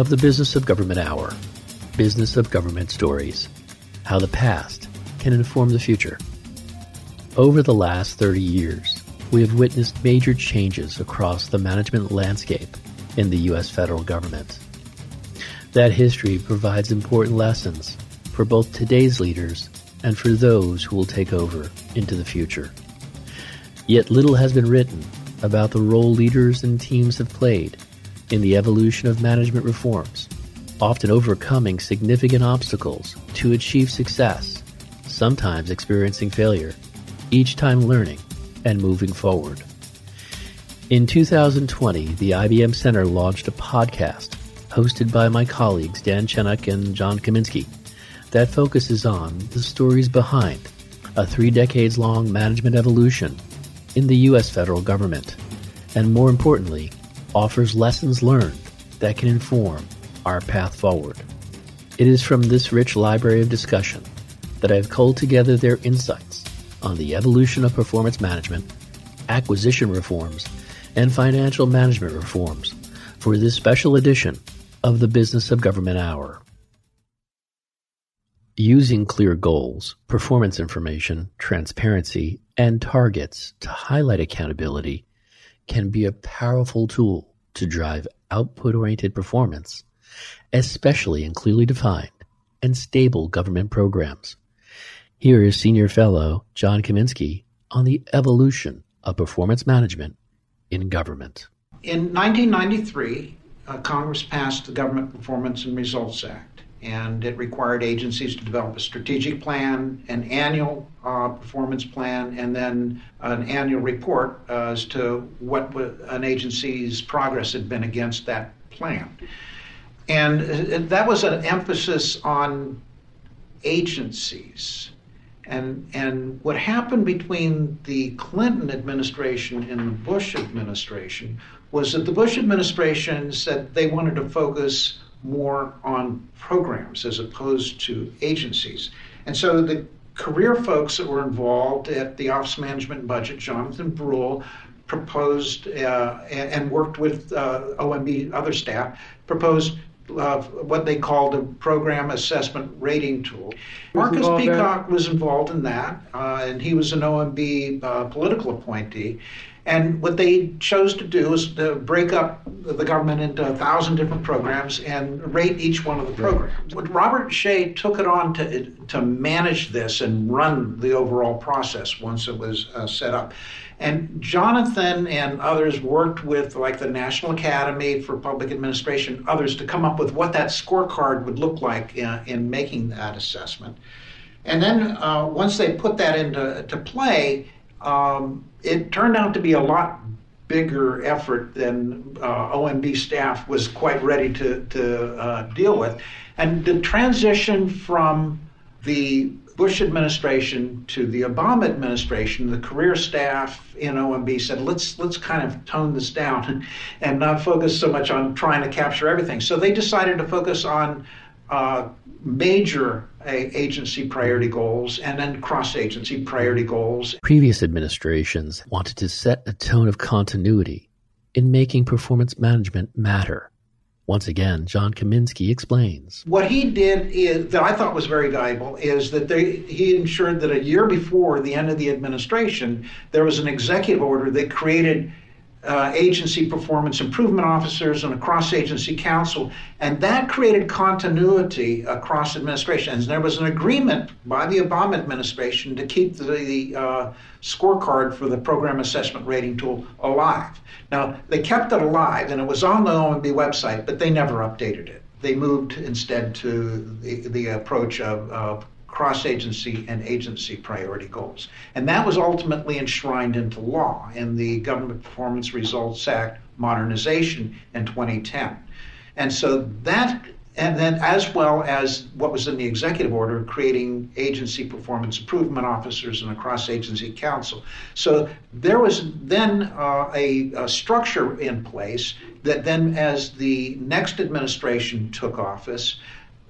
of the Business of Government Hour Business of Government Stories How the Past Can Inform the Future. Over the last 30 years, we have witnessed major changes across the management landscape in the U.S. federal government. That history provides important lessons for both today's leaders and for those who will take over into the future. Yet little has been written about the role leaders and teams have played in the evolution of management reforms, often overcoming significant obstacles to achieve success, sometimes experiencing failure, each time learning and moving forward. In 2020, the IBM Center launched a podcast hosted by my colleagues Dan Chenok and John Kamensky that focuses on the stories behind a three decades long management evolution in the U.S. federal government, and more importantly, offers lessons learned that can inform our path forward. It is from this rich library of discussion that I have culled together their insights on the evolution of performance management, acquisition reforms, and financial management reforms for this special edition of the Business of Government Hour. Using clear goals, performance information, transparency, and targets to highlight accountability can be a powerful tool to drive output-oriented performance, especially in clearly defined and stable government programs. Here is Senior Fellow John Kamensky on the evolution of performance management in government. In 1993, uh, Congress passed the Government Performance and Results Act and it required agencies to develop a strategic plan, an annual uh, performance plan, and then an annual report as to what an agency's progress had been against that plan. And uh, that was an emphasis on agencies. And, and what happened between the Clinton administration and the Bush administration was that the Bush administration said they wanted to focus more on programs as opposed to agencies. And so the career folks that were involved at the Office of Management and Budget, Jonathan Breul, proposed uh, and worked with uh, OMB other staff, proposed uh, what they called a program assessment rating tool. Marcus Peacock was involved in that, uh, and he was an OMB uh, political appointee. And what they chose to do was to break up the government into a thousand different programs and rate each one of the programs. But Robert Shea took it on to, to manage this and run the overall process once it was uh, set up. And Jonathan and others worked with, like the National Academy for Public Administration, others to come up with what that scorecard would look like in, in making that assessment. And then uh, once they put that into to play, um, it turned out to be a lot bigger effort than uh, OMB staff was quite ready to, to uh, deal with. And the transition from the Bush administration to the Obama administration, the career staff in OMB said, let's let's kind of tone this down and not focus so much on trying to capture everything. So they decided to focus on uh, major uh, agency priority goals and then cross agency priority goals. Previous administrations wanted to set a tone of continuity in making performance management matter. Once again, John Kamensky explains. What he did is that I thought was very valuable is that they, he ensured that a year before the end of the administration, there was an executive order that created uh, agency performance improvement officers and a cross agency council. And that created continuity across administrations. There was an agreement by the Obama administration to keep the, the uh, scorecard for the program assessment rating tool alive. Now, they kept it alive and it was on the OMB website, but they never updated it. They moved instead to the, the approach of, of cross agency and agency priority goals. And that was ultimately enshrined into law in the Government Performance Results Act modernization in 2010. And so that, and then as well as what was in the executive order, creating agency performance improvement officers and a cross agency council. So there was then uh, a, a structure in place that then, as the next administration took office,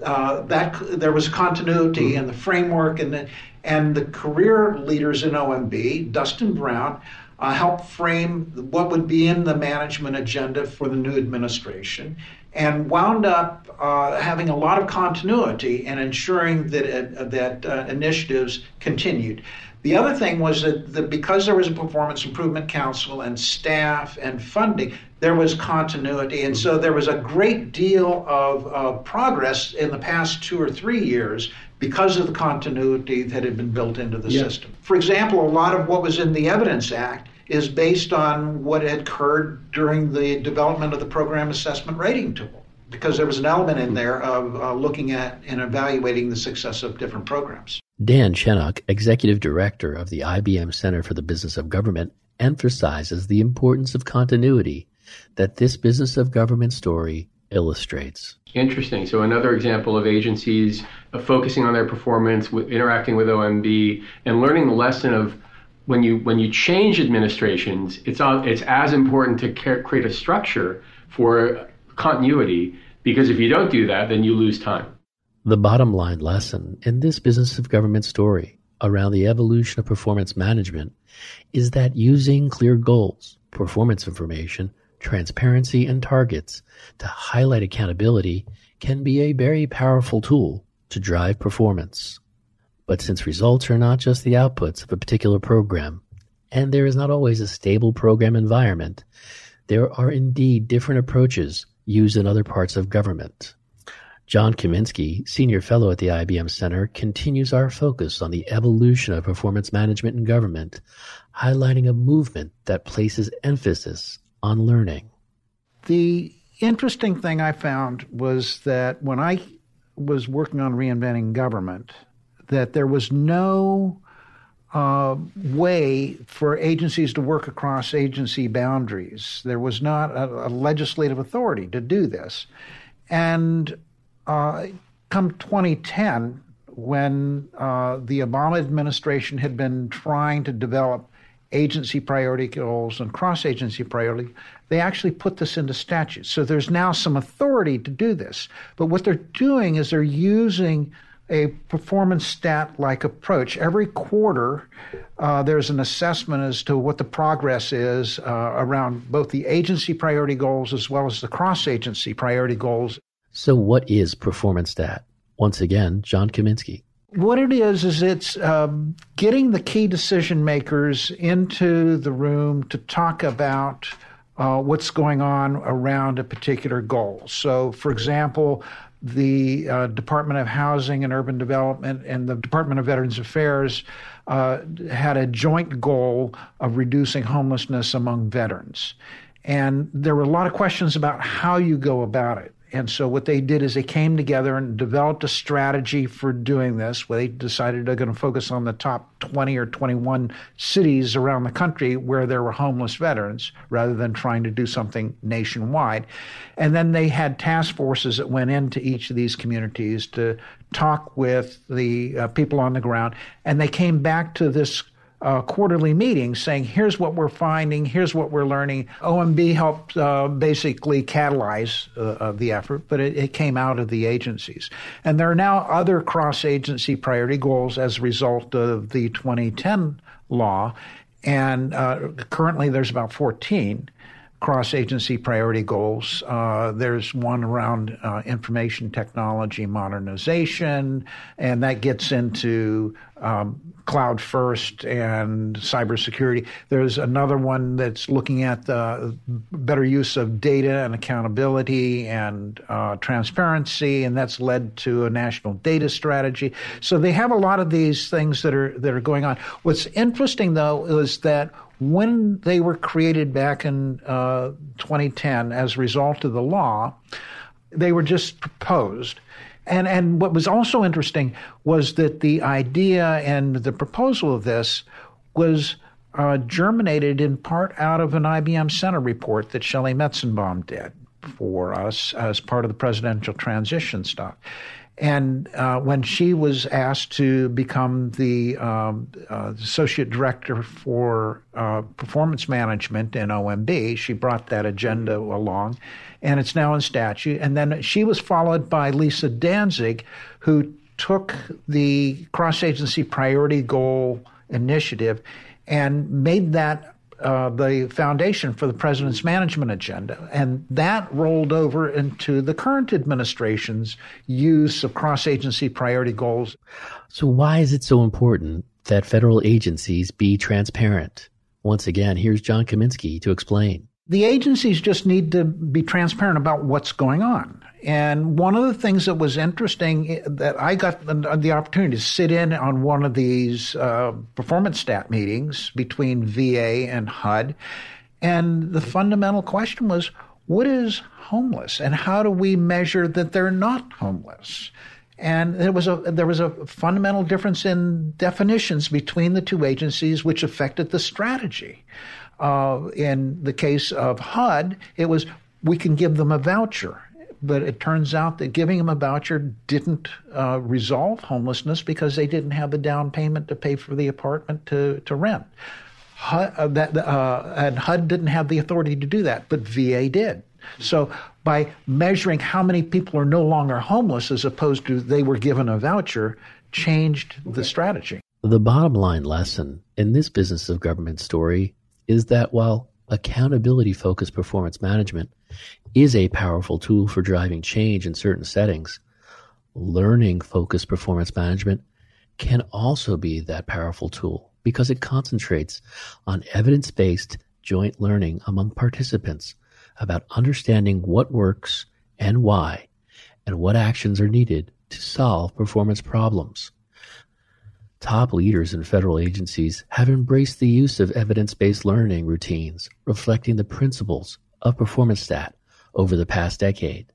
uh, that there was continuity mm-hmm. in the framework and the, and the career leaders in OMB, Dustin Brown, uh, helped frame what would be in the management agenda for the new administration and wound up uh, having a lot of continuity and ensuring that, uh, that uh, initiatives continued. The other thing was that, that because there was a performance improvement council and staff and funding, there was continuity. And so there was a great deal of uh, progress in the past two or three years because of the continuity that had been built into the yeah. system. For example, a lot of what was in the Evidence Act is based on what had occurred during the development of the program assessment rating tool. Because there was an element in there of uh, looking at and evaluating the success of different programs. Dan Chenok, Executive Director of the IBM Center for the Business of Government, emphasizes the importance of continuity that this business of government story illustrates. Interesting. So another example of agencies uh, focusing on their performance, interacting with OMB, and learning the lesson of when you when you change administrations, it's all, it's as important to create a structure for continuity because if you don't do that, then you lose time. The bottom line lesson in this business of government story around the evolution of performance management is that using clear goals, performance information, transparency, and targets to highlight accountability can be a very powerful tool to drive performance. But since results are not just the outputs of a particular program, and there is not always a stable program environment, there are indeed different approaches used in other parts of government. John Kamensky, Senior Fellow at the IBM Center, continues our focus on the evolution of performance management in government, highlighting a movement that places emphasis on learning. The interesting thing I found was that when I was working on reinventing government, that there was no uh, way for agencies to work across agency boundaries. There was not a, a legislative authority to do this. And uh, come 2010, when uh, the Obama administration had been trying to develop agency priority goals and cross agency priority, they actually put this into statute. So there's now some authority to do this. But what they're doing is they're using a performance stat like approach. Every quarter, uh, there's an assessment as to what the progress is uh, around both the agency priority goals as well as the cross agency priority goals. So, what is performance stat? Once again, John Kamensky. What it is is it's um, getting the key decision makers into the room to talk about uh, what's going on around a particular goal. So, for example, the uh, Department of Housing and Urban Development and the Department of Veterans Affairs uh, had a joint goal of reducing homelessness among veterans. And there were a lot of questions about how you go about it. And so what they did is they came together and developed a strategy for doing this. Where they decided they're going to focus on the top 20 or 21 cities around the country where there were homeless veterans, rather than trying to do something nationwide. And then they had task forces that went into each of these communities to talk with the uh, people on the ground, and they came back to this uh, quarterly meetings saying, here's what we're finding, here's what we're learning. OMB helped uh, basically catalyze uh, the effort, but it, it, came out of the agencies. And there are now other cross agency priority goals as a result of the 2010 law. And uh, currently there's about 14. Cross agency priority goals. Uh, there's one around uh, information technology modernization, and that gets into um, cloud first and cybersecurity. There's another one that's looking at the better use of data and accountability and uh, transparency, and that's led to a national data strategy. So they have a lot of these things that are that are going on. What's interesting though is that when they were created back in uh, 2010 as a result of the law, they were just proposed. And, and what was also interesting was that the idea and the proposal of this was uh, germinated in part out of an IBM Center report that Shelley Metzenbaum did for us as part of the presidential transition stuff. And uh, when she was asked to become the um, uh, associate director for uh, performance management in OMB, she brought that agenda along, and it's now in statute. And then she was followed by Lisa Danzig, who took the cross agency priority goal initiative and made that uh, the foundation for the president's management agenda. And that rolled over into the current administration's use of cross agency priority goals. So, why is it so important that federal agencies be transparent? Once again, here's John Kamensky to explain. The agencies just need to be transparent about what's going on. And one of the things that was interesting eh, that I got the opportunity to sit in on one of these uh, performance stat meetings between VA and HUD. And the fundamental question was what is homeless and how do we measure that they're not homeless? And there was a there was a fundamental difference in definitions between the two agencies, which affected the strategy. Uh, in the case of HUD, it was we can give them a voucher but it turns out that giving them a voucher didn't uh, resolve homelessness because they didn't have the down payment to pay for the apartment to, to rent. HUD, uh, that, uh, and HUD didn't have the authority to do that, but VA did. So by measuring how many people are no longer homeless as opposed to they were given a voucher, changed the strategy. The bottom line lesson in this business of government story is that while accountability focused performance management is a powerful tool for driving change in certain settings. Learning focused performance management can also be that powerful tool because it concentrates on evidence based joint learning among participants about understanding what works and why, and what actions are needed to solve performance problems. Top leaders in federal agencies have embraced the use of evidence based learning routines reflecting the principles of performance stat over the past decade.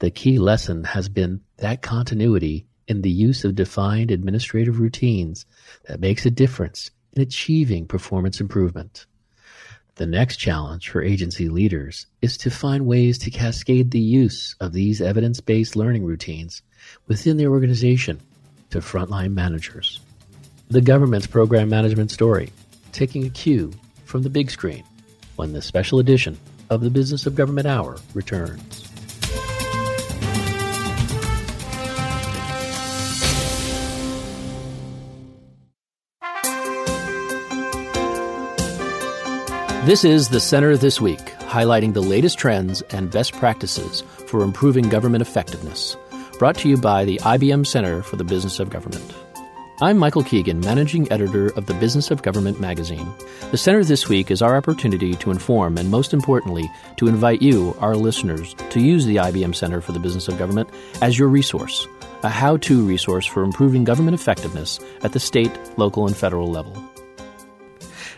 The key lesson has been that continuity in the use of defined administrative routines that makes a difference in achieving performance improvement. The next challenge for agency leaders is to find ways to cascade the use of these evidence based learning routines within their organization to frontline managers. The government's program management story, taking a cue from the big screen when the special edition of the Business of Government Hour returns. This is the Center This Week, highlighting the latest trends and best practices for improving government effectiveness. Brought to you by the IBM Center for the Business of Government. I'm Michael Keegan, managing editor of the Business of Government magazine. The center this week is our opportunity to inform and, most importantly, to invite you, our listeners, to use the IBM Center for the Business of Government as your resource, a how to resource for improving government effectiveness at the state, local, and federal level.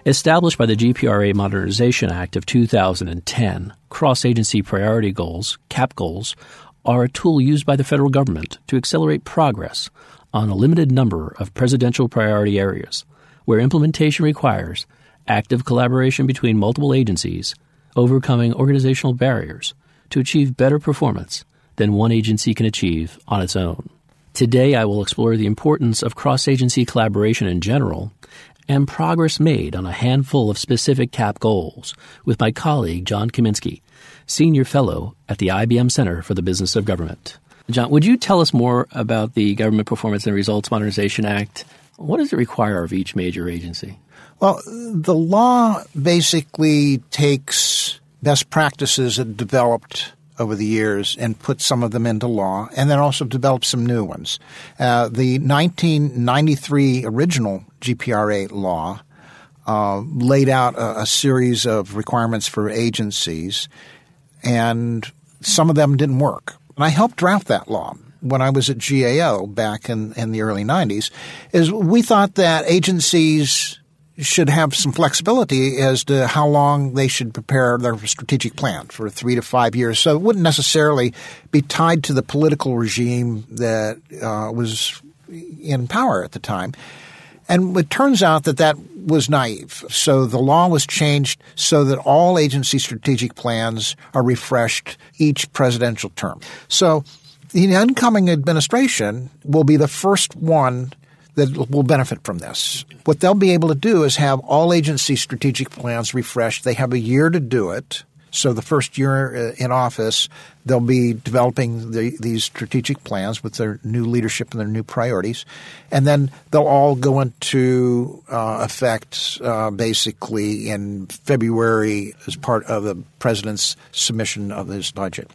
Established by the GPRA Modernization Act of 2010, cross agency priority goals, CAP goals, are a tool used by the federal government to accelerate progress on a limited number of presidential priority areas, where implementation requires active collaboration between multiple agencies, overcoming organizational barriers to achieve better performance than one agency can achieve on its own. Today, I will explore the importance of cross agency collaboration in general and progress made on a handful of specific CAP goals with my colleague John Kamensky, Senior Fellow at the IBM Center for the Business of Government. John, would you tell us more about the Government Performance and Results Modernization Act? What does it require of each major agency? Well, the law basically takes best practices that developed over the years and put some of them into law, and then also developed some new ones. Uh, the 1993 original GPRA law uh, laid out a, a, series of requirements for agencies, and some of them didn't work. And I helped draft that law when I was at GAO back in, in the early 90s. Is we thought that agencies should have some flexibility as to how long they should prepare their strategic plan for three to five years. So it wouldn't necessarily be tied to the political regime that uh, was in power at the time. And it turns out that that was naive. So the law was changed so that all agency strategic plans are refreshed each presidential term. So the incoming administration will be the first one that will benefit from this. What they'll be able to do is have all agency strategic plans refreshed. They have a year to do it. So the first year uh, in office, they'll be developing the, these strategic plans with their new leadership and their new priorities, and then they'll all go into uh, effect uh, basically in February as part of the president's submission of his budget.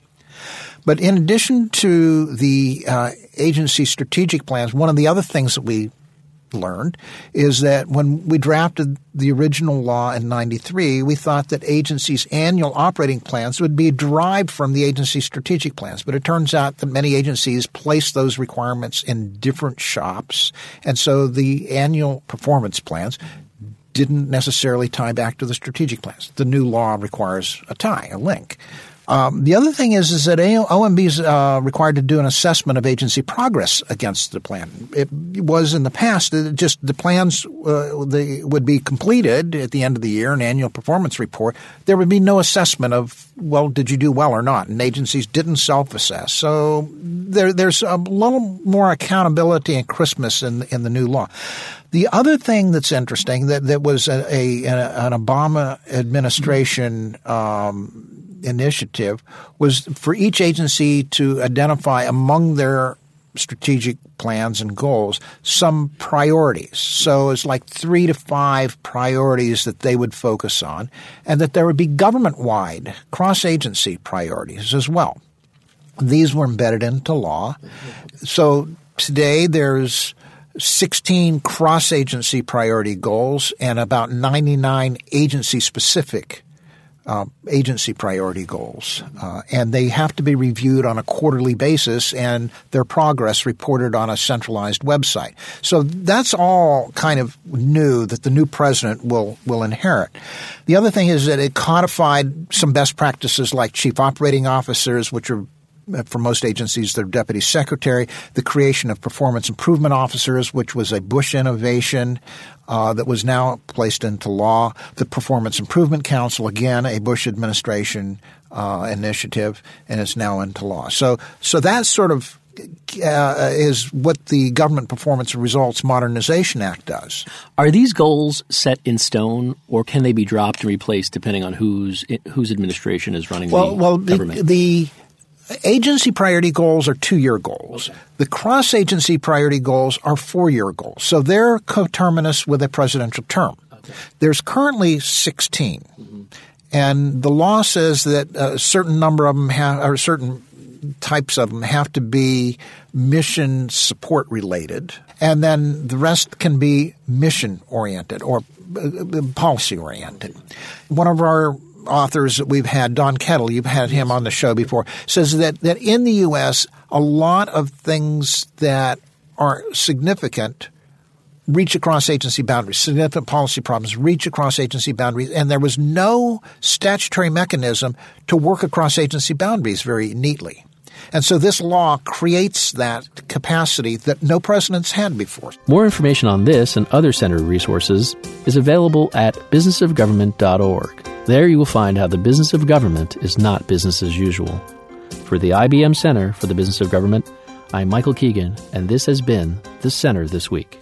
But in addition to the uh, agency strategic plans, one of the other things that we learned is that when we drafted the original law in 93, we thought that agencies' annual operating plans would be derived from the agency's strategic plans. But it turns out that many agencies place those requirements in different shops. And so the annual performance plans didn't necessarily tie back to the strategic plans. The new law requires a tie, a link. Um, the other thing is is that OMB is uh, required to do an assessment of agency progress against the plan. It was in the past just the plans uh, they would be completed at the end of the year, an annual performance report. There would be no assessment of well, did you do well or not? And agencies didn't self-assess. So there, there's a little more accountability and Christmas in in the new law. The other thing that's interesting that that was a, a an Obama administration. Um, initiative was for each agency to identify among their strategic plans and goals some priorities. So it's like three to five priorities that they would focus on, and that there would be government wide, cross agency priorities as well. These were embedded into law. So today there's 16 cross agency priority goals and about 99 agency specific uh, agency priority goals, uh, and they have to be reviewed on a quarterly basis, and their progress reported on a centralized website. So that's all kind of new that the new president will will inherit. The other thing is that it codified some best practices like chief operating officers, which are for most agencies, their deputy secretary, the creation of performance improvement officers, which was a Bush innovation uh, that was now placed into law, the Performance Improvement Council, again, a Bush administration uh, initiative, and it's now into law. So, so that sort of uh, is what the Government Performance Results Modernization Act does. Are these goals set in stone, or can they be dropped and replaced depending on whose whose administration is running well, the well, government? The, the agency priority goals are two year goals. Okay. The cross agency priority goals are four year goals. So they're coterminous with a presidential term. Okay. There's currently 16. Mm-hmm. And the law says that a certain number of them have, or certain types of them have to be mission support related. And then the rest can be mission oriented or uh, policy oriented. One of our authors that we've had, Don Kettl, you've had him on the show before, says that, that in the U.S., a lot of things that are significant reach across agency boundaries. Significant policy problems reach across agency boundaries, and there was no statutory mechanism to work across agency boundaries very neatly. And so this law creates that capacity that no presidents had before. More information on this and other center resources is available at businessofgovernment.org. There you will find how the business of government is not business as usual. For the IBM Center for the Business of Government, I'm Michael Keegan, and this has been The Center This Week.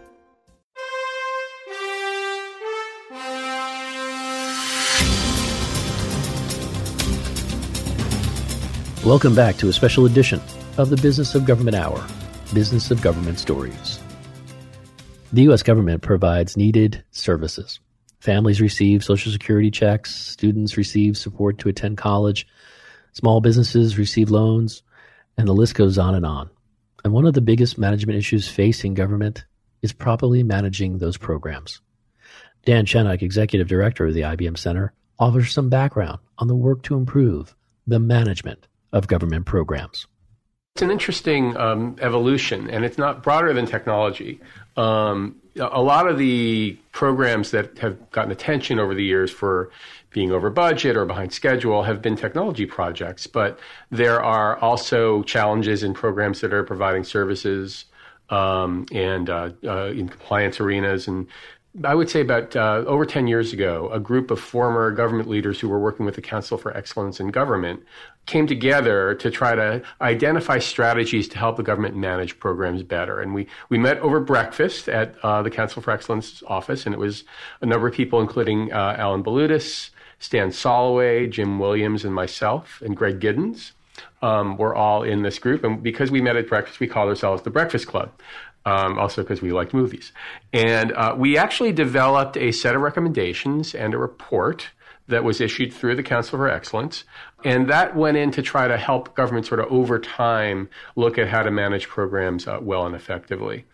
Welcome back to a special edition of the Business of Government Hour Business of Government Stories. The U.S. government provides needed services. Families receive Social Security checks, students receive support to attend college, small businesses receive loans, and the list goes on and on. And one of the biggest management issues facing government is properly managing those programs. Dan Chenok, Executive Director of the IBM Center, offers some background on the work to improve the management of government programs. It's an interesting um, evolution, and it's not broader than technology. Um, a lot of the programs that have gotten attention over the years for being over budget or behind schedule have been technology projects, but there are also challenges in programs that are providing services um, and uh, uh, in compliance arenas and I would say about uh, over 10 years ago, a group of former government leaders who were working with the Council for Excellence in Government came together to try to identify strategies to help the government manage programs better. And we, we met over breakfast at uh, the Council for Excellence office, and it was a number of people, including uh, Alan Balutis, Stan Soloway, Jim Williams, and myself, and Greg Giddens. Um, were all in this group. And because we met at breakfast, we called ourselves the Breakfast Club um, also because we liked movies. And uh, we actually developed a set of recommendations and a report that was issued through the Council for Excellence. And that went in to try to help government sort of over time look at how to manage programs uh, well and effectively.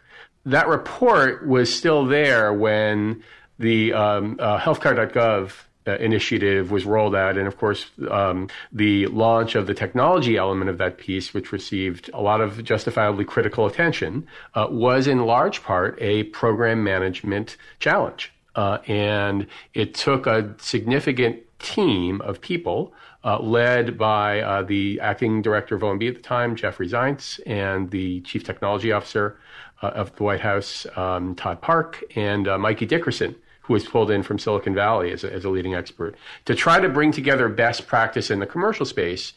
That report was still there when the um, uh, healthcare.gov uh, initiative was rolled out. And of course, um, the launch of the technology element of that piece, which received a lot of justifiably critical attention, uh, was in large part a program management challenge. Uh, and it took a significant team of people uh, led by uh, the acting director of OMB at the time, Jeffrey Zients, and the chief technology officer uh, of the White House, um, Todd Park, and Mikey Dickerson, who was pulled in from Silicon Valley as a, as a leading expert, to try to bring together best practice in the commercial space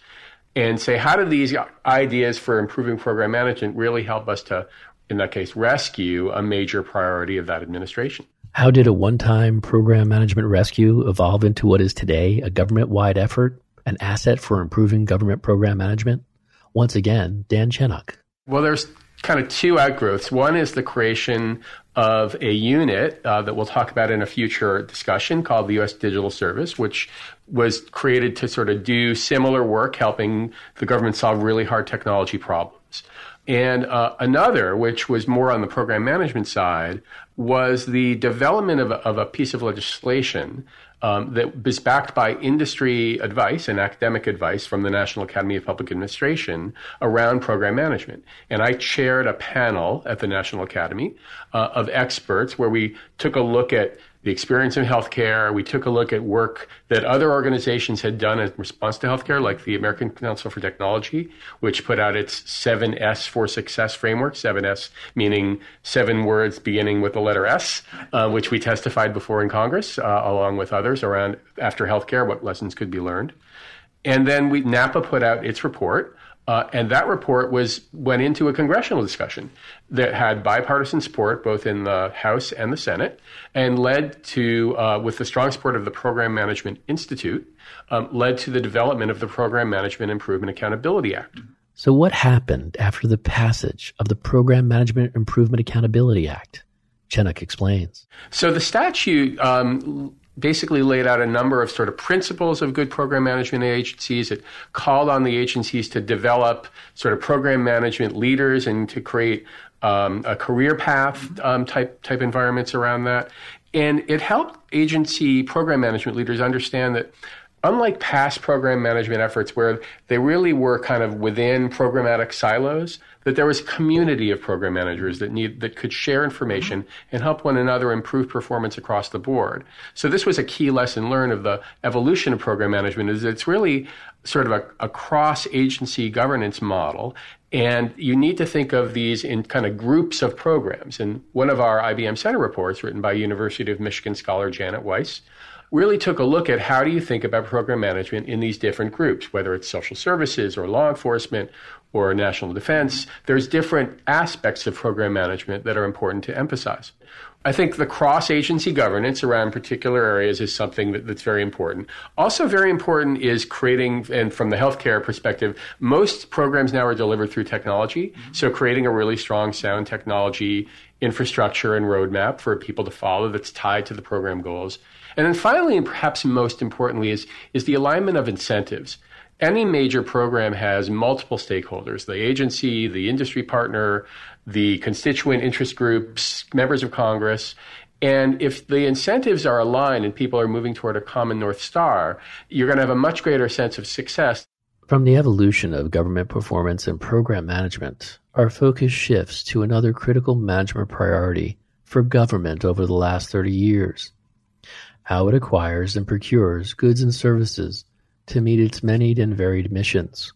and say, how do these ideas for improving program management really help us to, in that case, rescue a major priority of that administration? How did a one time program management rescue evolve into what is today a government wide effort, an asset for improving government program management? Once again, Dan Chenok. Well, there's kind of two outgrowths. One is the creation of a unit uh, that we'll talk about in a future discussion called the U.S. Digital Service, which was created to sort of do similar work, helping the government solve really hard technology problems. And uh, another, which was more on the program management side, was the development of a, of a piece of legislation um, that was backed by industry advice and academic advice from the National Academy of Public Administration around program management. And I chaired a panel at the National Academy uh, of experts where we took a look at the experience in healthcare. We took a look at work that other organizations had done in response to healthcare, like the American Council for Technology, which put out its 7S for Success framework, 7S meaning seven words beginning with the letter S, uh, which we testified before in Congress, uh, along with others around after healthcare, what lessons could be learned. And then we, NAPA put out its report, uh, and that report was went into a congressional discussion that had bipartisan support both in the House and the Senate, and led to, uh, with the strong support of the Program Management Institute, um, led to the development of the Program Management Improvement Accountability Act. So, what happened after the passage of the Program Management Improvement Accountability Act? Chenok explains. So, the statute um, basically laid out a number of sort of principles of good program management agencies. It called on the agencies to develop sort of program management leaders and to create um, a career path um, type type environments around that. And it helped agency program management leaders understand that unlike past program management efforts where they really were kind of within programmatic silos, that there was a community of program managers that need that could share information mm-hmm. and help one another improve performance across the board. So this was a key lesson learned of the evolution of program management is it's really sort of a, a cross agency governance model and you need to think of these in kind of groups of programs. And one of our IBM Center reports, written by University of Michigan scholar Janet Weiss, really took a look at how do you think about program management in these different groups, whether it's social services or law enforcement or national defense. There's different aspects of program management that are important to emphasize. I think the cross agency governance around particular areas is something that, that's very important. Also, very important is creating, and from the healthcare perspective, most programs now are delivered through technology. So, creating a really strong sound technology infrastructure and roadmap for people to follow that's tied to the program goals. And then finally, and perhaps most importantly, is, is the alignment of incentives. Any major program has multiple stakeholders the agency, the industry partner, the constituent interest groups, members of Congress. And if the incentives are aligned and people are moving toward a common North Star, you're going to have a much greater sense of success. From the evolution of government performance and program management, our focus shifts to another critical management priority for government over the last 30 years how it acquires and procures goods and services to meet its many and varied missions.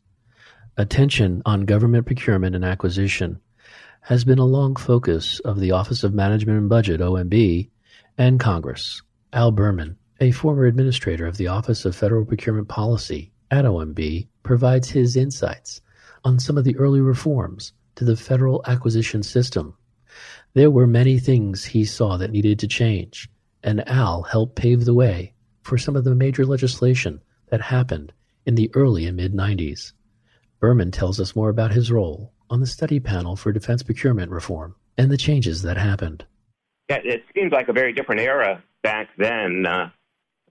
Attention on government procurement and acquisition has been a long focus of the Office of Management and Budget, OMB, and Congress. Al Burman, a former administrator of the Office of Federal Procurement Policy at OMB, provides his insights on some of the early reforms to the federal acquisition system. There were many things he saw that needed to change, and Al helped pave the way for some of the major legislation that happened in the early and mid 90s. Burman tells us more about his role on the study panel for defense procurement reform and the changes that happened. Yeah, it seems like a very different era back then uh,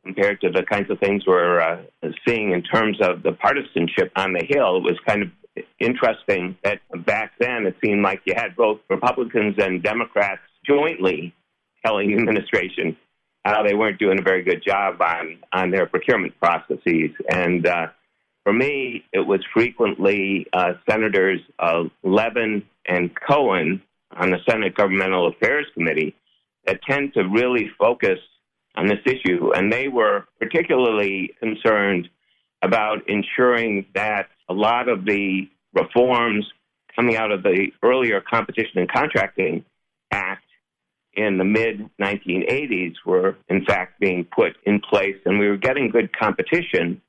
compared to the kinds of things we're uh, seeing in terms of the partisanship on the Hill. It was kind of interesting that back then it seemed like you had both Republicans and Democrats jointly telling the administration how they weren't doing a very good job on, on their procurement processes. And uh, for me, it was frequently uh, Senators uh, Levin and Cohen on the Senate Governmental Affairs Committee that tend to really focus on this issue. And they were particularly concerned about ensuring that a lot of the reforms coming out of the earlier Competition and Contracting Act in the mid 1980s were, in fact, being put in place, and we were getting good competition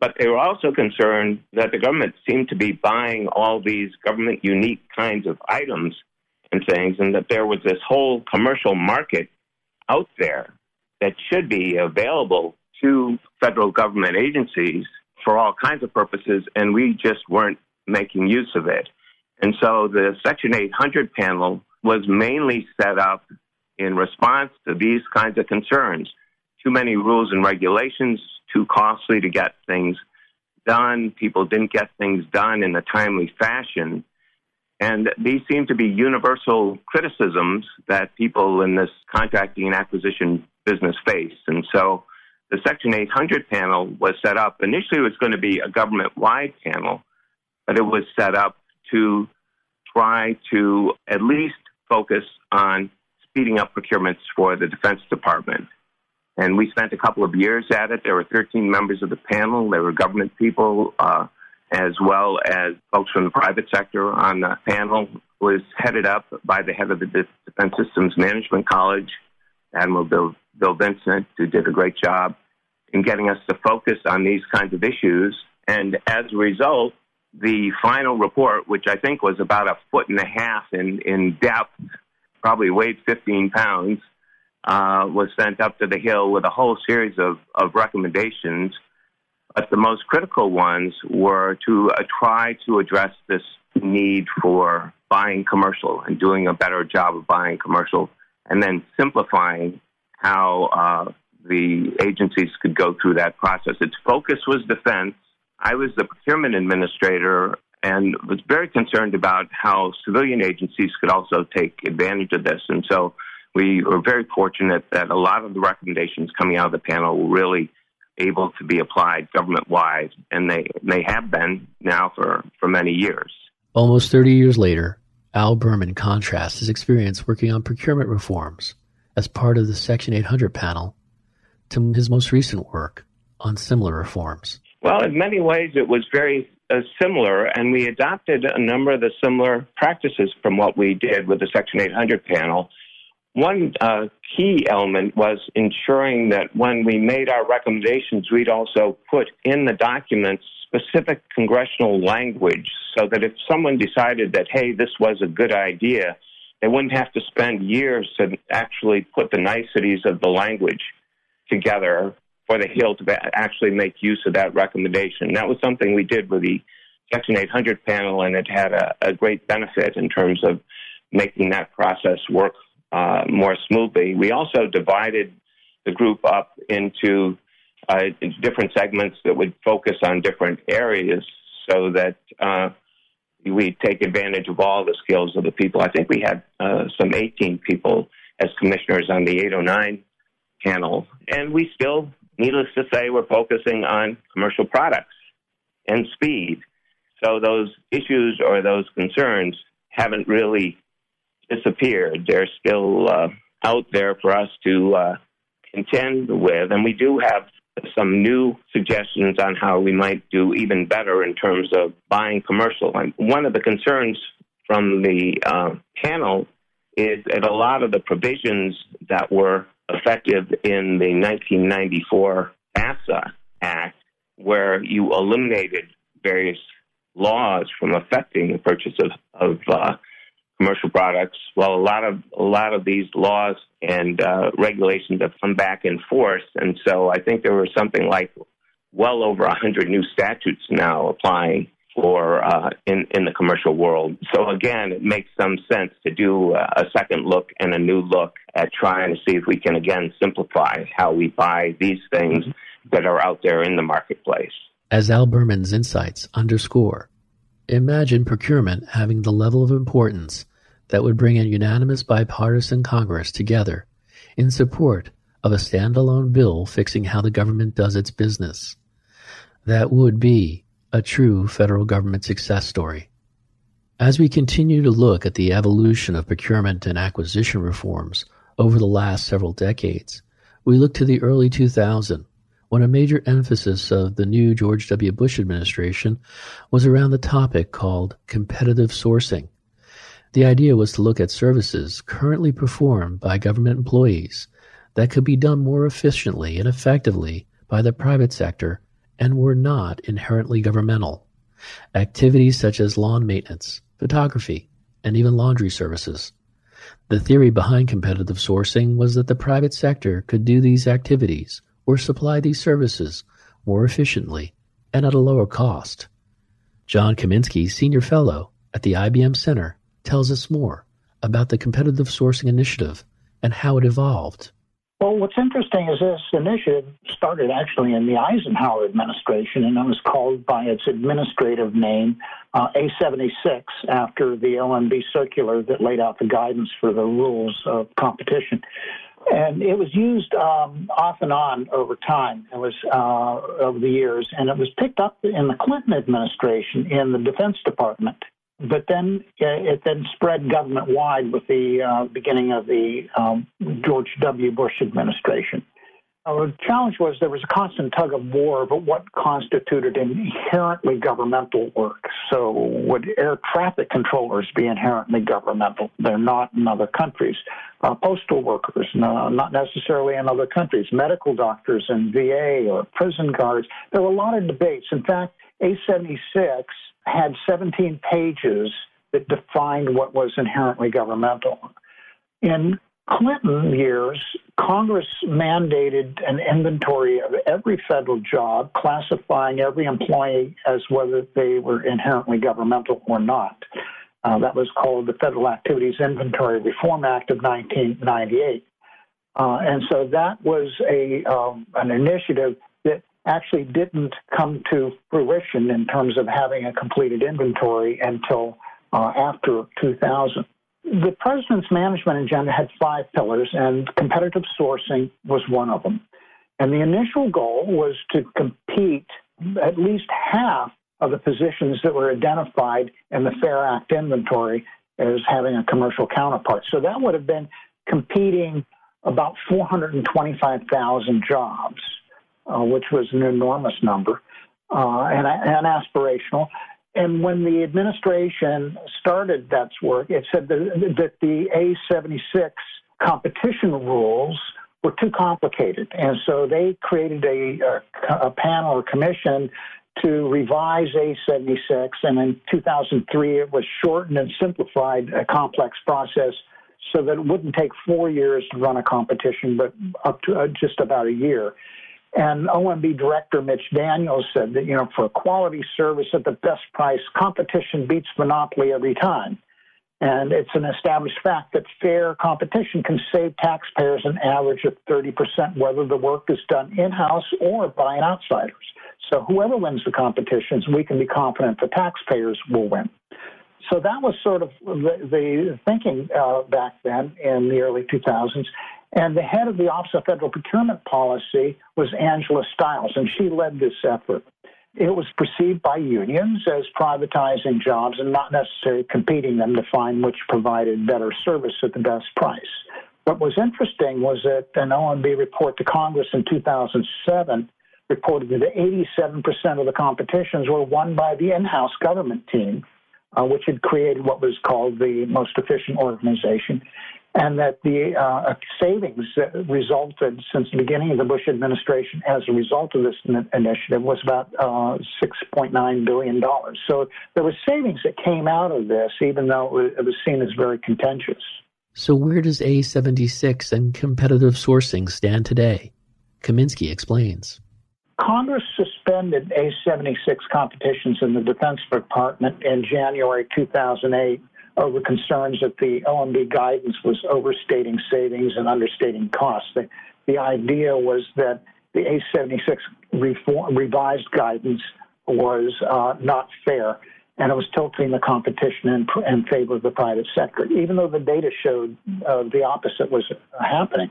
but they were also concerned that the government seemed to be buying all these government unique kinds of items and things, and that there was this whole commercial market out there that should be available to federal government agencies for all kinds of purposes, and we just weren't making use of it. And so the Section 800 panel was mainly set up in response to these kinds of concerns. Too many rules and regulations, too costly to get things done. People didn't get things done in a timely fashion. And these seem to be universal criticisms that people in this contracting and acquisition business face. And so the Section 800 panel was set up. Initially, it was going to be a government wide panel, but it was set up to try to at least focus on speeding up procurements for the Defense Department. And we spent a couple of years at it. There were 13 members of the panel. There were government people, uh, as well as folks from the private sector on the panel. It was headed up by the head of the Defense Systems Management College, Admiral Bill, Bill Vincent, who did a great job in getting us to focus on these kinds of issues. And as a result, the final report, which I think was about a foot and a half in, in depth, probably weighed 15 pounds, uh, was sent up to the Hill with a whole series of, of recommendations. But the most critical ones were to uh, try to address this need for buying commercial and doing a better job of buying commercial, and then simplifying how uh, the agencies could go through that process. Its focus was defense. I was the procurement administrator and was very concerned about how civilian agencies could also take advantage of this. And so we were very fortunate that a lot of the recommendations coming out of the panel were really able to be applied government wide, and they, they have been now for, for many years. Almost 30 years later, Al Burman contrasts his experience working on procurement reforms as part of the Section 800 panel to his most recent work on similar reforms. Well, in many ways, it was very uh, similar, and we adopted a number of the similar practices from what we did with the Section 800 panel. One uh, key element was ensuring that when we made our recommendations, we'd also put in the documents specific congressional language so that if someone decided that, hey, this was a good idea, they wouldn't have to spend years to actually put the niceties of the language together for the Hill to actually make use of that recommendation. That was something we did with the Section 800 panel, and it had a, a great benefit in terms of making that process work uh, more smoothly. We also divided the group up into uh, different segments that would focus on different areas so that uh, we take advantage of all the skills of the people. I think we had uh, some 18 people as commissioners on the 809 panel, and we still needless to say, we're focusing on commercial products and speed. So those issues or those concerns haven't really disappeared. They're still uh, out there for us to uh, contend with, and we do have some new suggestions on how we might do even better in terms of buying commercial. And one of the concerns from the uh, panel is that a lot of the provisions that were effective in the 1994 FASA Act, where you eliminated various laws from affecting the purchase of, of uh, commercial products. Well, a lot of a lot of these laws and uh, regulations have come back in force, and so I think there were something like well over a hundred new statutes now applying for uh, in in the commercial world. So again, it makes some sense to do a second look and a new look at trying to see if we can again simplify how we buy these things that are out there in the marketplace. As Al Burman's insights underscore, imagine procurement having the level of importance that would bring a unanimous bipartisan Congress together in support of a standalone bill fixing how the government does its business. That would be a true federal government success story. As we continue to look at the evolution of procurement and acquisition reforms over the last several decades, we look to the early 2000s when a major emphasis of the new George W. Bush administration was around the topic called competitive sourcing. The idea was to look at services currently performed by government employees that could be done more efficiently and effectively by the private sector and were not inherently governmental. Activities such as lawn maintenance, photography, and even laundry services. The theory behind competitive sourcing was that the private sector could do these activities or supply these services more efficiently and at a lower cost. John Kamensky, Senior Fellow at the IBM Center, tells us more about the competitive sourcing initiative and how it evolved. Well, what's interesting is this initiative started actually in the Eisenhower administration, and it was called by its administrative name uh, A76 after the OMB circular that laid out the guidance for the rules of competition. And it was used um, off and on over time. It was uh, over the years, and it was picked up in the Clinton administration in the Defense Department but then it then spread government wide with the uh, beginning of the um, George W. Bush administration. The challenge was there was a constant tug of war about what constituted inherently governmental work. So, would air traffic controllers be inherently governmental? They're not in other countries. Uh, postal workers, no, not necessarily in other countries. Medical doctors in VA or prison guards. There were a lot of debates. In fact, A76 had 17 pages that defined what was inherently governmental. In Clinton years, Congress mandated an inventory of every federal job, classifying every employee as whether they were inherently governmental or not. Uh, that was called the Federal Activities Inventory Reform Act of 1998. Uh, and so that was a um, an initiative actually didn't come to fruition in terms of having a completed inventory until uh, after 2000. The president's management agenda had five pillars, and competitive sourcing was one of them. And the initial goal was to compete at least half of the positions that were identified in the FAIR Act inventory as having a commercial counterpart. So that would have been competing about 425,000 jobs, uh, which was an enormous number uh, and, and aspirational. And when the administration started that work, it said that, that the A76 competition rules were too complicated. And so they created a, a, a panel or commission to revise A76. And in 2003, it was shortened and simplified a complex process so that it wouldn't take four years to run a competition, but up to uh, just about a year. And OMB Director Mitch Daniels said that, you know, for a quality service at the best price, competition beats monopoly every time. And it's an established fact that fair competition can save taxpayers an average of 30%, whether the work is done in house or by outsiders. So whoever wins the competitions, we can be confident the taxpayers will win. So that was sort of the, the thinking uh, back then in the early 2000s. And the head of the Office of Federal Procurement Policy was Angela Styles, and she led this effort. It was perceived by unions as privatizing jobs and not necessarily competing them to find which provided better service at the best price. What was interesting was that an OMB report to Congress in 2007 reported that 87% of the competitions were won by the in house government team, uh, which had created what was called the most efficient organization and that the uh, savings that resulted since the beginning of the Bush administration as a result of this initiative was about uh, $6.9 billion. So there was savings that came out of this, even though it was seen as very contentious. So where does A76 and competitive sourcing stand today? Kamensky explains. Congress suspended A76 competitions in the Defense Department in January 2008 over concerns that the OMB guidance was overstating savings and understating costs. The, the idea was that the A76 reform, revised guidance was uh, not fair, and it was tilting the competition in, in, favor of the private sector, even though the data showed uh, the opposite was happening.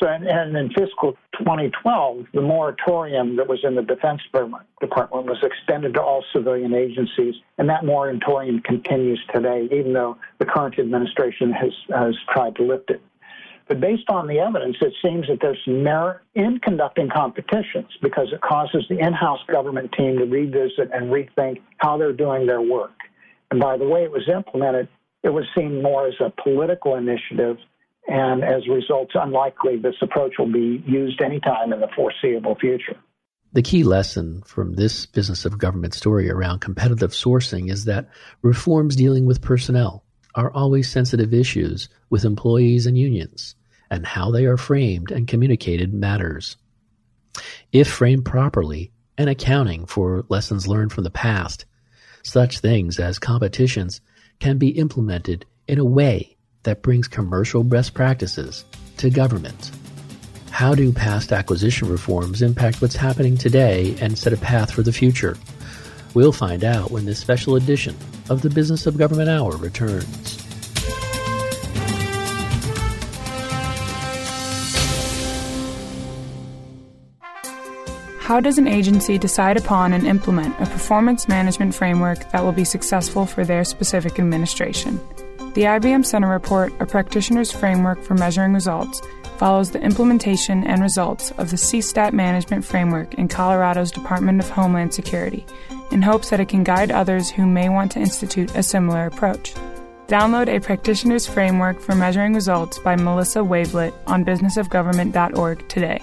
So, and, and, in fiscal 2012, the moratorium that was in the Defense Department was extended to all civilian agencies, and that moratorium continues today, even though the current administration has, has tried to lift it. But based on the evidence, it seems that there's merit in conducting competitions because it causes the in house government team to revisit and rethink how they're doing their work. And by the way it was implemented, it was seen more as a political initiative and as a result, it's unlikely this approach will be used anytime in the foreseeable future. The key lesson from this business of government story around competitive sourcing is that reforms dealing with personnel are always sensitive issues with employees and unions, and how they are framed and communicated matters. If framed properly and accounting for lessons learned from the past, such things as competitions can be implemented in a way that brings commercial best practices to government. How do past acquisition reforms impact what's happening today and set a path for the future? We'll find out when this special edition of the Business of Government Hour returns. How does an agency decide upon and implement a performance management framework that will be successful for their specific administration? The IBM Center Report, a practitioner's framework for measuring results, follows the implementation and results of the CSTAT management framework in Colorado's Department of Homeland Security in hopes that it can guide others who may want to institute a similar approach. Download a practitioner's framework for measuring results by Melissa Wavelet on businessofgovernment.org today.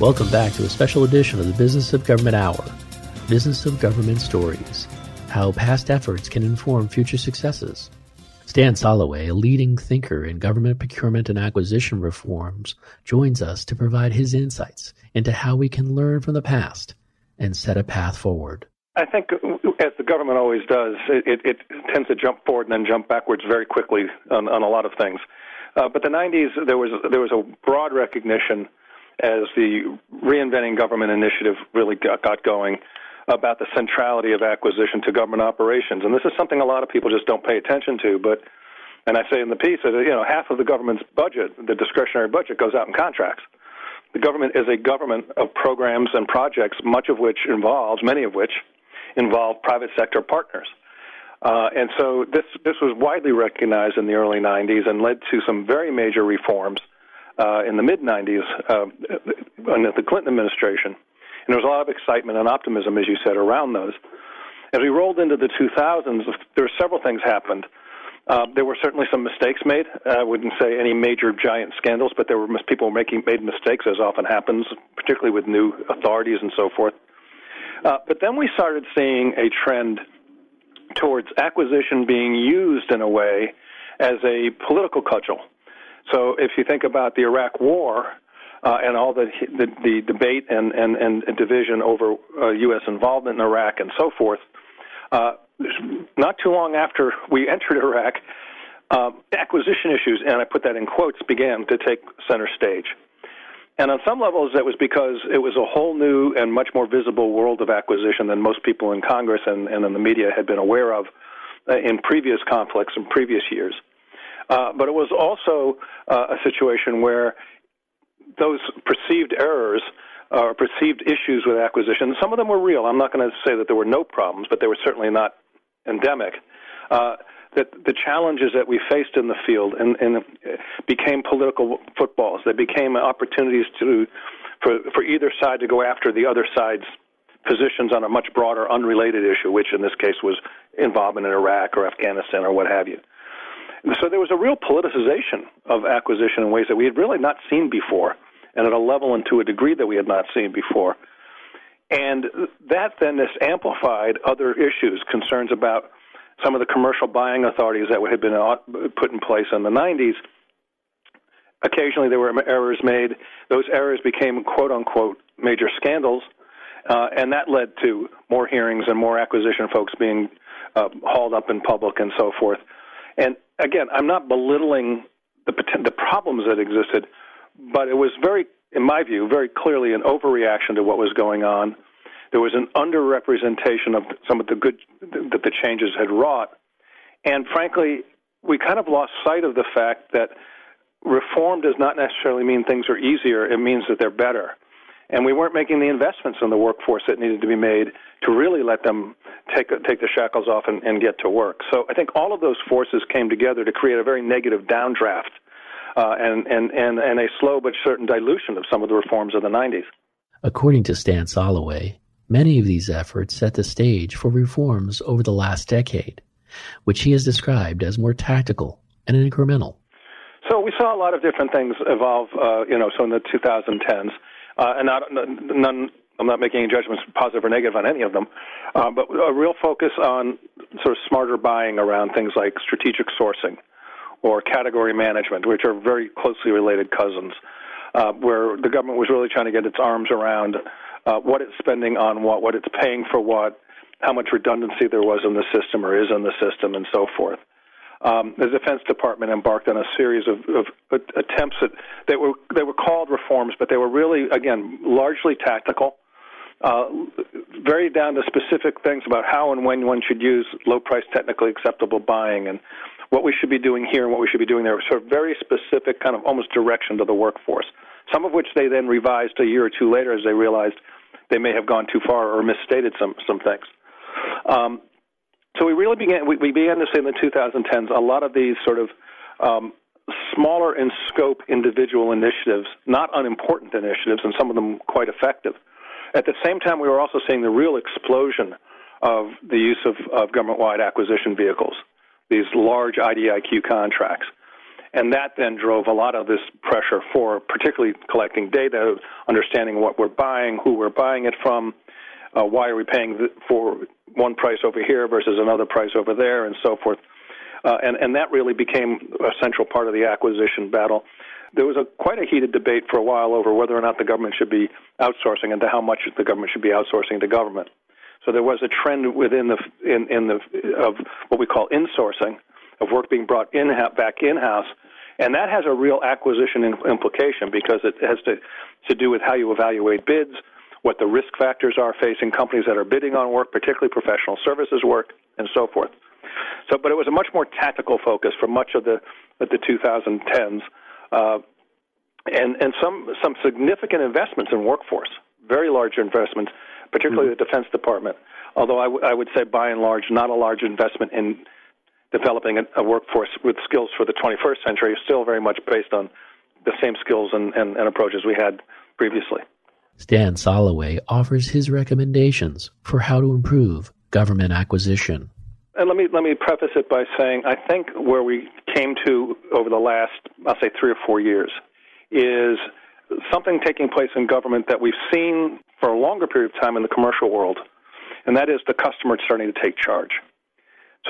Welcome back to a special edition of the Business of Government Hour, Business of Government Stories. how past efforts can inform future successes. Stan Soloway, a leading thinker in government procurement and acquisition reforms, joins us to provide his insights into how we can learn from the past and set a path forward. I think, as the government always does, it, it tends to jump forward and then jump backwards very quickly on, on a lot of things. Uh, but the 90s, there was there was a broad recognition as the reinventing government initiative really got, going about the centrality of acquisition to government operations. And this is something a lot of people just don't pay attention to. But, and I say in the piece that you know half of the government's budget, the discretionary budget, goes out in contracts. The government is a government of programs and projects, much of which involves, many of which involve private sector partners. Uh, and so this this was widely recognized in the early 90s and led to some very major reforms uh, in the mid 90s uh, under the Clinton administration. And there was a lot of excitement and optimism, as you said, around those. As we rolled into the 2000s, there were several things happened. Uh, there were certainly some mistakes made. I wouldn't say any major giant scandals, but there were people making made mistakes, as often happens, particularly with new authorities and so forth. Uh, but then we started seeing a trend towards acquisition being used in a way as a political cudgel. So if you think about the Iraq War uh, and all the, the, the debate and, and, and division over uh, U.S. involvement in Iraq and so forth, uh, not too long after we entered Iraq, uh, acquisition issues, and I put that in quotes, began to take center stage. And on some levels, that was because it was a whole new and much more visible world of acquisition than most people in Congress and, and in the media had been aware of uh, in previous conflicts in previous years. Uh, but it was also uh, a situation where those perceived errors or perceived issues with acquisition, some of them were real. I'm not going to say that there were no problems, but they were certainly not endemic. Uh, that the challenges that we faced in the field and, and became political footballs. They became opportunities to for for either side to go after the other side's positions on a much broader, unrelated issue, which in this case was involvement in Iraq or Afghanistan or what have you. So there was a real politicization of acquisition in ways that we had really not seen before, and at a level and to a degree that we had not seen before. And that then is amplified other issues, concerns about some of the commercial buying authorities that had been put in place in the 90s. Occasionally there were errors made. Those errors became quote unquote major scandals, uh, and that led to more hearings and more acquisition folks being uh, hauled up in public and so forth. And again, I'm not belittling the the problems that existed, but it was very, in my view, very clearly an overreaction to what was going on. There was an underrepresentation of some of the good that the changes had wrought, and frankly, we kind of lost sight of the fact that reform does not necessarily mean things are easier. It means that they're better and we weren't making the investments in the workforce that needed to be made to really let them take take the shackles off and, and get to work. So I think all of those forces came together to create a very negative downdraft uh, and, and, and, and a slow but certain dilution of some of the reforms of the 90s. According to Stan Soloway, many of these efforts set the stage for reforms over the last decade, which he has described as more tactical and incremental. So we saw a lot of different things evolve, uh, you know, so in the 2010s uh, and not none. I'm not making any judgments, positive or negative, on any of them, uh, but a real focus on sort of smarter buying around things like strategic sourcing or category management, which are very closely related cousins, uh, where the government was really trying to get its arms around uh, what it's spending on what, what it's paying for what, how much redundancy there was in the system or is in the system, and so forth um, the Defense Department embarked on a series of, of attempts that were they were called reforms, but they were really again largely tactical, uh, very down to specific things about how and when one should use low price, technically acceptable buying, and what we should be doing here and what we should be doing there. Of very specific, kind of almost direction to the workforce. Some of which they then revised a year or two later as they realized they may have gone too far or misstated some some things. Um, so we really began we, we began to see in the 2010s a lot of these sort of um, smaller in scope individual initiatives, not unimportant initiatives, and some of them quite effective. At the same time, we were also seeing the real explosion of the use of, of government-wide acquisition vehicles, these large IDIQ contracts. And that then drove a lot of this pressure for particularly collecting data, understanding what we're buying, who we're buying it from, uh, why are we paying for one price over here versus another price over there, and so forth. Uh, and, and that really became a central part of the acquisition battle. There was a, quite a heated debate for a while over whether or not the government should be outsourcing and to how much the government should be outsourcing to government. So there was a trend within the in, in the of what we call insourcing of work being brought in back in house, and that has a real acquisition implication because it has to to do with how you evaluate bids, what the risk factors are facing companies that are bidding on work, particularly professional services work, and so forth. So, but it was a much more tactical focus for much of the of the 2010s, uh, and and some some significant investments in workforce, very large investments, particularly mm-hmm. the Defense Department. Although I, w- I would say, by and large, not a large investment in developing a, a workforce with skills for the 21st century. is Still very much based on the same skills and, and, and approaches we had previously. Stan Soloway offers his recommendations for how to improve government acquisition. And let me let me preface it by saying I think where we came to over the last I'll say three or four years is something taking place in government that we've seen for a longer period of time in the commercial world, and that is the customer starting to take charge.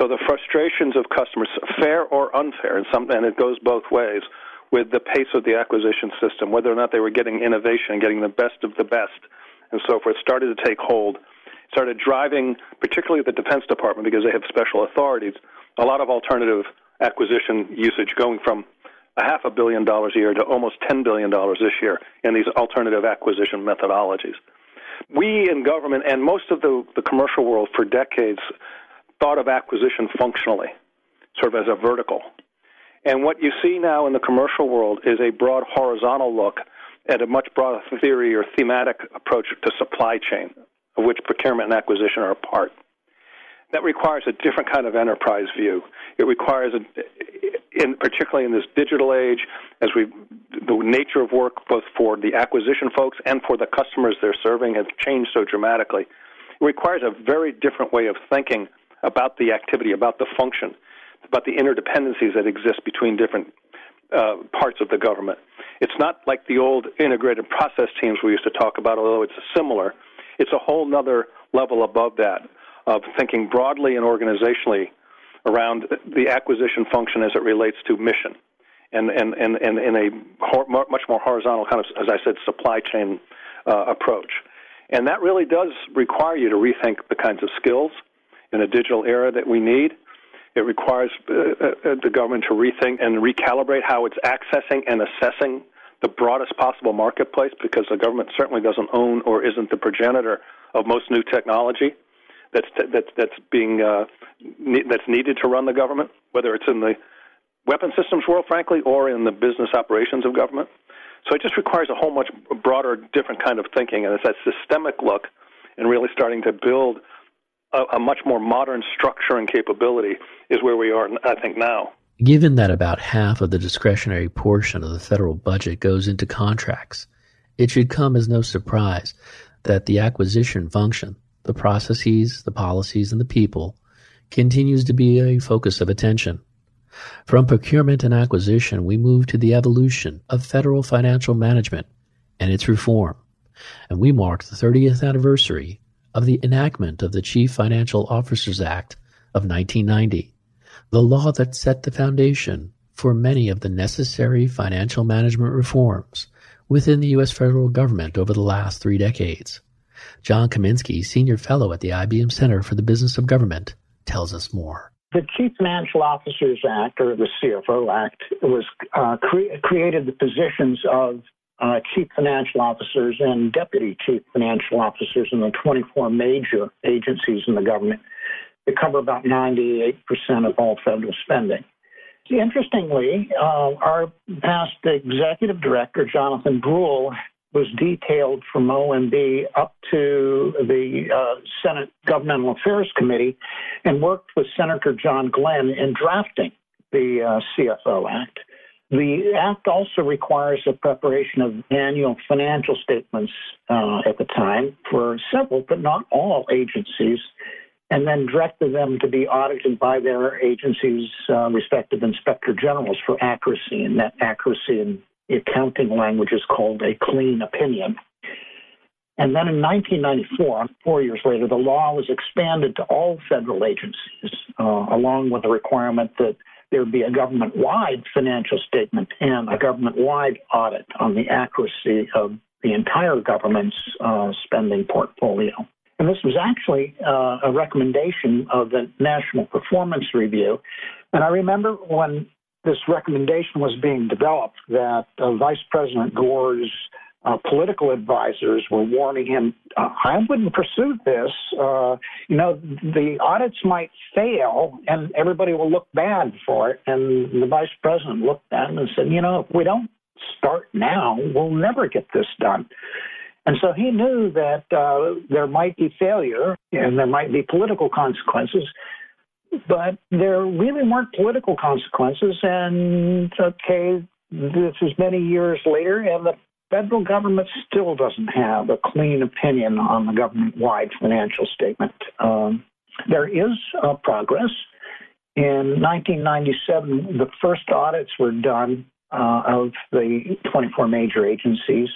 So the frustrations of customers, fair or unfair, and, some, and it goes both ways, with the pace of the acquisition system, whether or not they were getting innovation, getting the best of the best, and so forth, started to take hold. Started driving, particularly the Defense Department, because they have special authorities, a lot of alternative acquisition usage, going from a half a billion dollars a year to almost $10 billion this year in these alternative acquisition methodologies. We in government and most of the, the commercial world for decades thought of acquisition functionally, sort of as a vertical. And what you see now in the commercial world is a broad horizontal look at a much broader theory or thematic approach to supply chain, of which procurement and acquisition are a part. That requires a different kind of enterprise view. It requires, a, in, particularly in this digital age, as we, the nature of work both for the acquisition folks and for the customers they're serving has changed so dramatically. It requires a very different way of thinking about the activity, about the function, about the interdependencies that exist between different uh, parts of the government. It's not like the old integrated process teams we used to talk about, although it's similar. It's a whole other level above that of thinking broadly and organizationally around the acquisition function as it relates to mission and, and, and, and in a much more horizontal kind of, as I said, supply chain uh, approach. And that really does require you to rethink the kinds of skills in a digital era that we need. It requires uh, uh, the government to rethink and recalibrate how it's accessing and assessing the broadest possible marketplace because the government certainly doesn't own or isn't the progenitor of most new technology that's that's that's being uh, ne- that's needed to run the government, whether it's in the weapon systems world, frankly, or in the business operations of government. So it just requires a whole much broader, different kind of thinking, and it's that systemic look, and really starting to build a, a much more modern structure and capability is where we are, I think, now. Given that about half of the discretionary portion of the federal budget goes into contracts, it should come as no surprise that the acquisition function, the processes, the policies, and the people, continues to be a focus of attention. From procurement and acquisition, we move to the evolution of federal financial management and its reform, and we mark the 30th anniversary of the enactment of the Chief Financial Officers Act of 1990, the law that set the foundation for many of the necessary financial management reforms within the U.S. federal government over the last three decades. John Kamensky, Senior Fellow at the IBM Center for the Business of Government, tells us more. The Chief Financial Officers Act, or the CFO Act, was uh, cre- created the positions of uh, chief financial officers and deputy chief financial officers in the 24 major agencies in the government. They cover about 98% of all federal spending. Interestingly, uh, our past executive director, Jonathan Breul, was detailed from OMB up to the uh, Senate Governmental Affairs Committee and worked with Senator John Glenn in drafting the uh, CFO Act. The Act also requires the preparation of annual financial statements uh, at the time for several, but not all agencies, and then directed them to be audited by their agency's uh, respective inspector generals for accuracy. And that accuracy in accounting language is called a clean opinion. And then in 1994, four years later, the law was expanded to all federal agencies, uh, along with the requirement that there would be a government wide financial statement and a government wide audit on the accuracy of the entire government's uh, spending portfolio. And this was actually uh, a recommendation of the National Performance Review. And I remember when this recommendation was being developed that uh, Vice President Gore's uh, political advisors were warning him, uh, I wouldn't pursue this. Uh, you know, the audits might fail and everybody will look bad for it. And the vice president looked at him and said, you know, if we don't start now, we'll never get this done. And so he knew that uh, there might be failure and there might be political consequences, but there really weren't political consequences. And okay, this is many years later, and the federal government still doesn't have a clean opinion on the government wide financial statement. Um, there is uh, progress. In 1997, the first audits were done uh, of the 24 major agencies,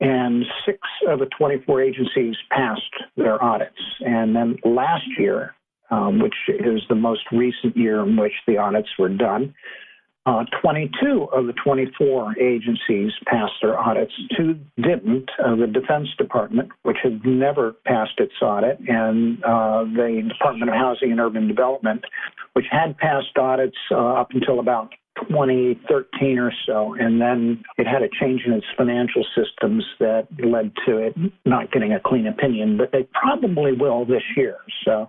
and six of the 24 agencies passed their audits. And then last year, um, which is the most recent year in which the audits were done, uh, 22 of the 24 agencies passed their audits. Two didn't. Uh, the Defense Department, which had never passed its audit, and uh, the Department of Housing and Urban Development, which had passed audits uh, up until about 2013 or so, and then it had a change in its financial systems that led to it not getting a clean opinion, but they probably will this year. So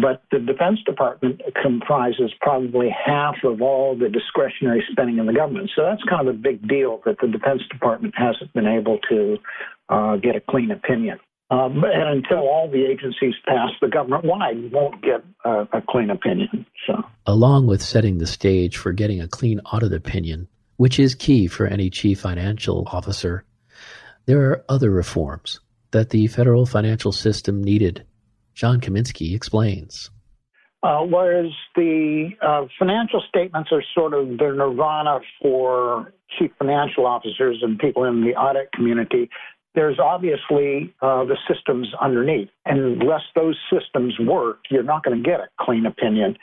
but the Defense Department comprises probably half of all the discretionary spending in the government. So that's kind of a big deal that the Defense Department hasn't been able to uh, get a clean opinion. Um, and until all the agencies pass the government wide, won't get a, a clean opinion. So, along with setting the stage for getting a clean audit opinion, which is key for any chief financial officer, there are other reforms that the federal financial system needed John Kamensky explains. Uh, whereas the uh, financial statements are sort of the nirvana for chief financial officers and people in the audit community, there's obviously uh, the systems underneath. And unless those systems work, you're not going to get a clean opinion.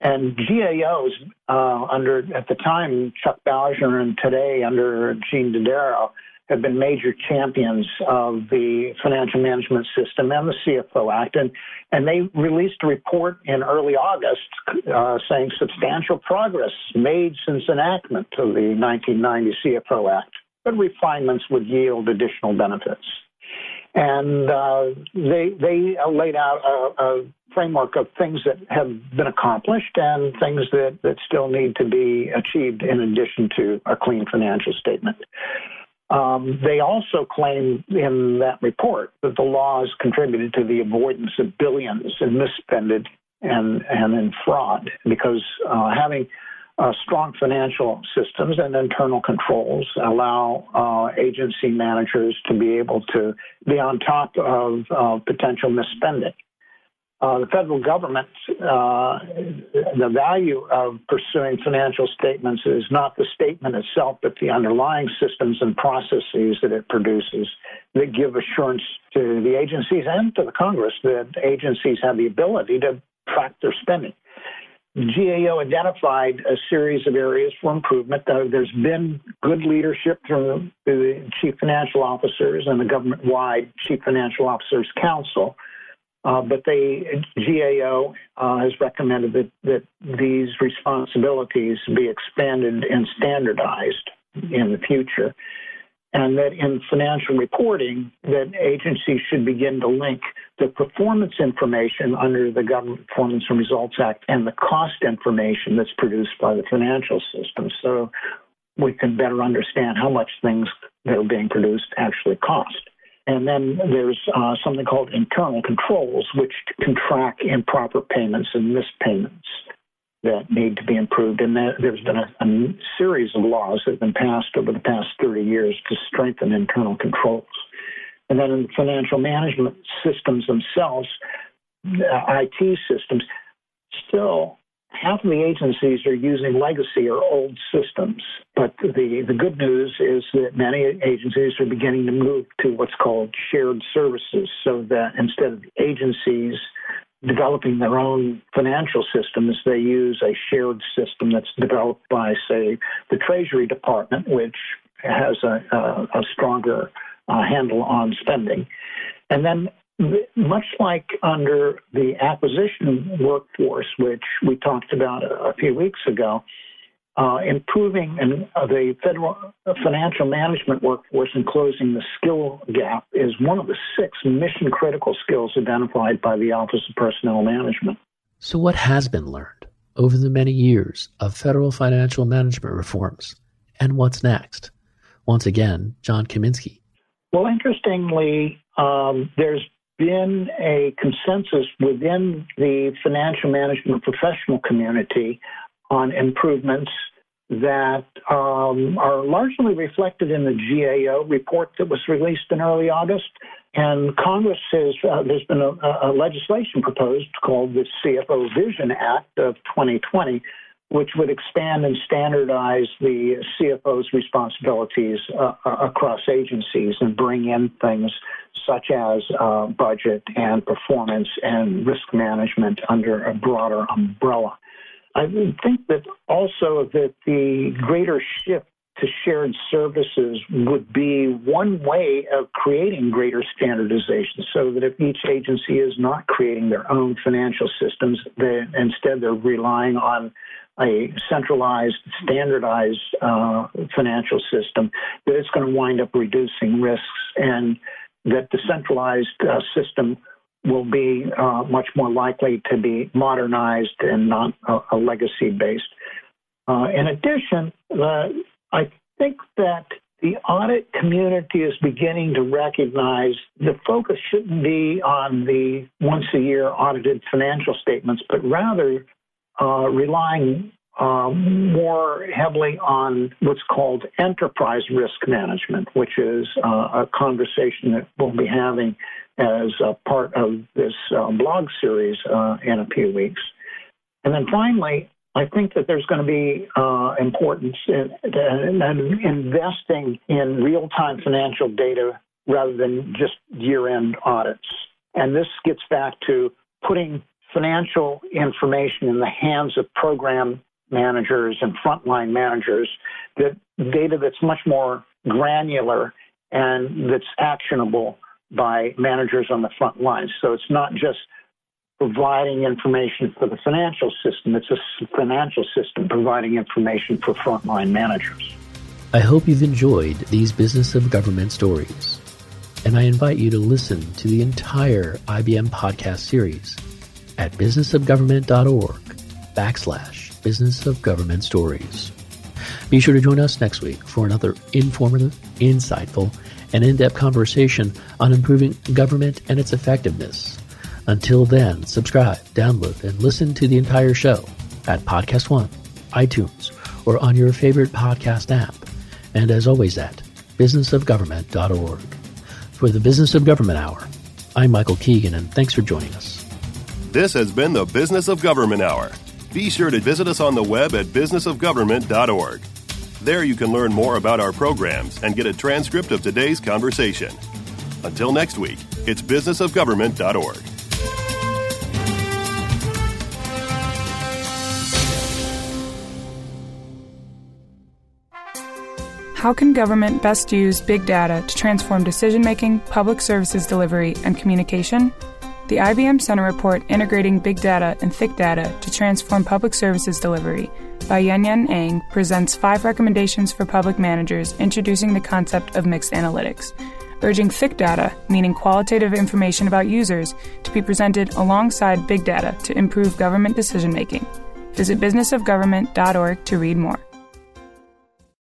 And GAOs, uh, under at the time Chuck Ballinger and today under Gene Dodaro, have been major champions of the financial management system and the CFO Act. And, and they released a report in early August uh, saying substantial progress made since enactment of the 1990 CFO Act, but refinements would yield additional benefits. And uh, they, they laid out a, a framework of things that have been accomplished and things that, that still need to be achieved in addition to a clean financial statement. Um, they also claim in that report that the laws contributed to the avoidance of billions in misspending and, and in fraud because uh, having uh, strong financial systems and internal controls allow uh, agency managers to be able to be on top of potential misspending. Uh, the federal government, uh, the value of pursuing financial statements is not the statement itself, but the underlying systems and processes that it produces that give assurance to the agencies and to the Congress that agencies have the ability to track their spending. GAO identified a series of areas for improvement. There's been good leadership from the chief financial officers and the government wide chief financial officers council uh, but they GAO uh, has recommended that, that these responsibilities be expanded and standardized in the future, and that in financial reporting, that agencies should begin to link the performance information under the Government Performance and Results Act and the cost information that's produced by the financial system, so we can better understand how much things that are being produced actually cost. And then there's uh, something called internal controls, which can track improper payments and missed payments that need to be improved. And there's been a, a, series of laws that have been passed over the past 30 years to strengthen internal controls. And then in financial management systems themselves, IT systems, still half of the agencies are using legacy or old systems. but the, the good news is that many agencies are beginning to move to what's called shared services so that instead of agencies developing their own financial systems, they use a shared system that's developed by, say, the Treasury Department, which has a, a, a stronger uh, handle on spending. And then much like under the acquisition workforce, which we talked about a, few weeks ago, uh, improving and uh, the federal financial management workforce and closing the skill gap is one of the six mission critical skills identified by the Office of Personnel Management. So, what has been learned over the many years of federal financial management reforms, and what's next? Once again, John Kamensky. Well, interestingly, um, there's been a consensus within the financial management professional community on improvements that um, are largely reflected in the GAO report that was released in early August. And Congress has, uh, there's been a, a, legislation proposed called the CFO Vision Act of 2020, which would expand and standardize the CFO's responsibilities uh, uh, across agencies and bring in things such as uh, budget and performance and risk management under a broader umbrella. I think that also that the greater shift to shared services would be one way of creating greater standardization so that if each agency is not creating their own financial systems, they, instead they're relying on a centralized, standardized uh, financial system, that it's going to wind up reducing risks and that the centralized uh, system will be uh, much more likely to be modernized and not a, a legacy based. Uh, in addition, I think that the audit community is beginning to recognize the focus shouldn't be on the once a year audited financial statements, but rather uh, relying um, more heavily on what's called enterprise risk management, which is uh, a conversation that we'll be having as a part of this uh, blog series uh, in a few weeks. And then finally, I think that there's going to be uh, importance in, in, in investing in real time financial data rather than just year end audits. And this gets back to putting financial information in the hands of program managers and frontline managers, that data that's much more granular and that's actionable by managers on the front lines. So it's not just providing information for the financial system, it's a financial system providing information for frontline managers. I hope you've enjoyed these business of government stories, and I invite you to listen to the entire IBM podcast series at businessofgovernment.org backslash business of government stories. Be sure to join us next week for another informative, insightful, and in-depth conversation on improving government and its effectiveness. Until then, subscribe, download, and listen to the entire show at Podcast One, iTunes, or on your favorite podcast app. And as always at businessofgovernment.org. For the Business of Government Hour, I'm Michael Keegan, and thanks for joining us. This has been the Business of Government Hour. Be sure to visit us on the web at businessofgovernment.org. There you can learn more about our programs and get a transcript of today's conversation. Until next week, it's businessofgovernment.org. How can government best use big data to transform decision making, public services delivery, and communication? The IBM Center report Integrating Big Data and Thick Data to Transform Public Services Delivery by Yuen Yuen Ang presents five recommendations for public managers introducing the concept of mixed analytics, urging thick data, meaning qualitative information about users, to be presented alongside big data to improve government decision making. Visit businessofgovernment.org to read more.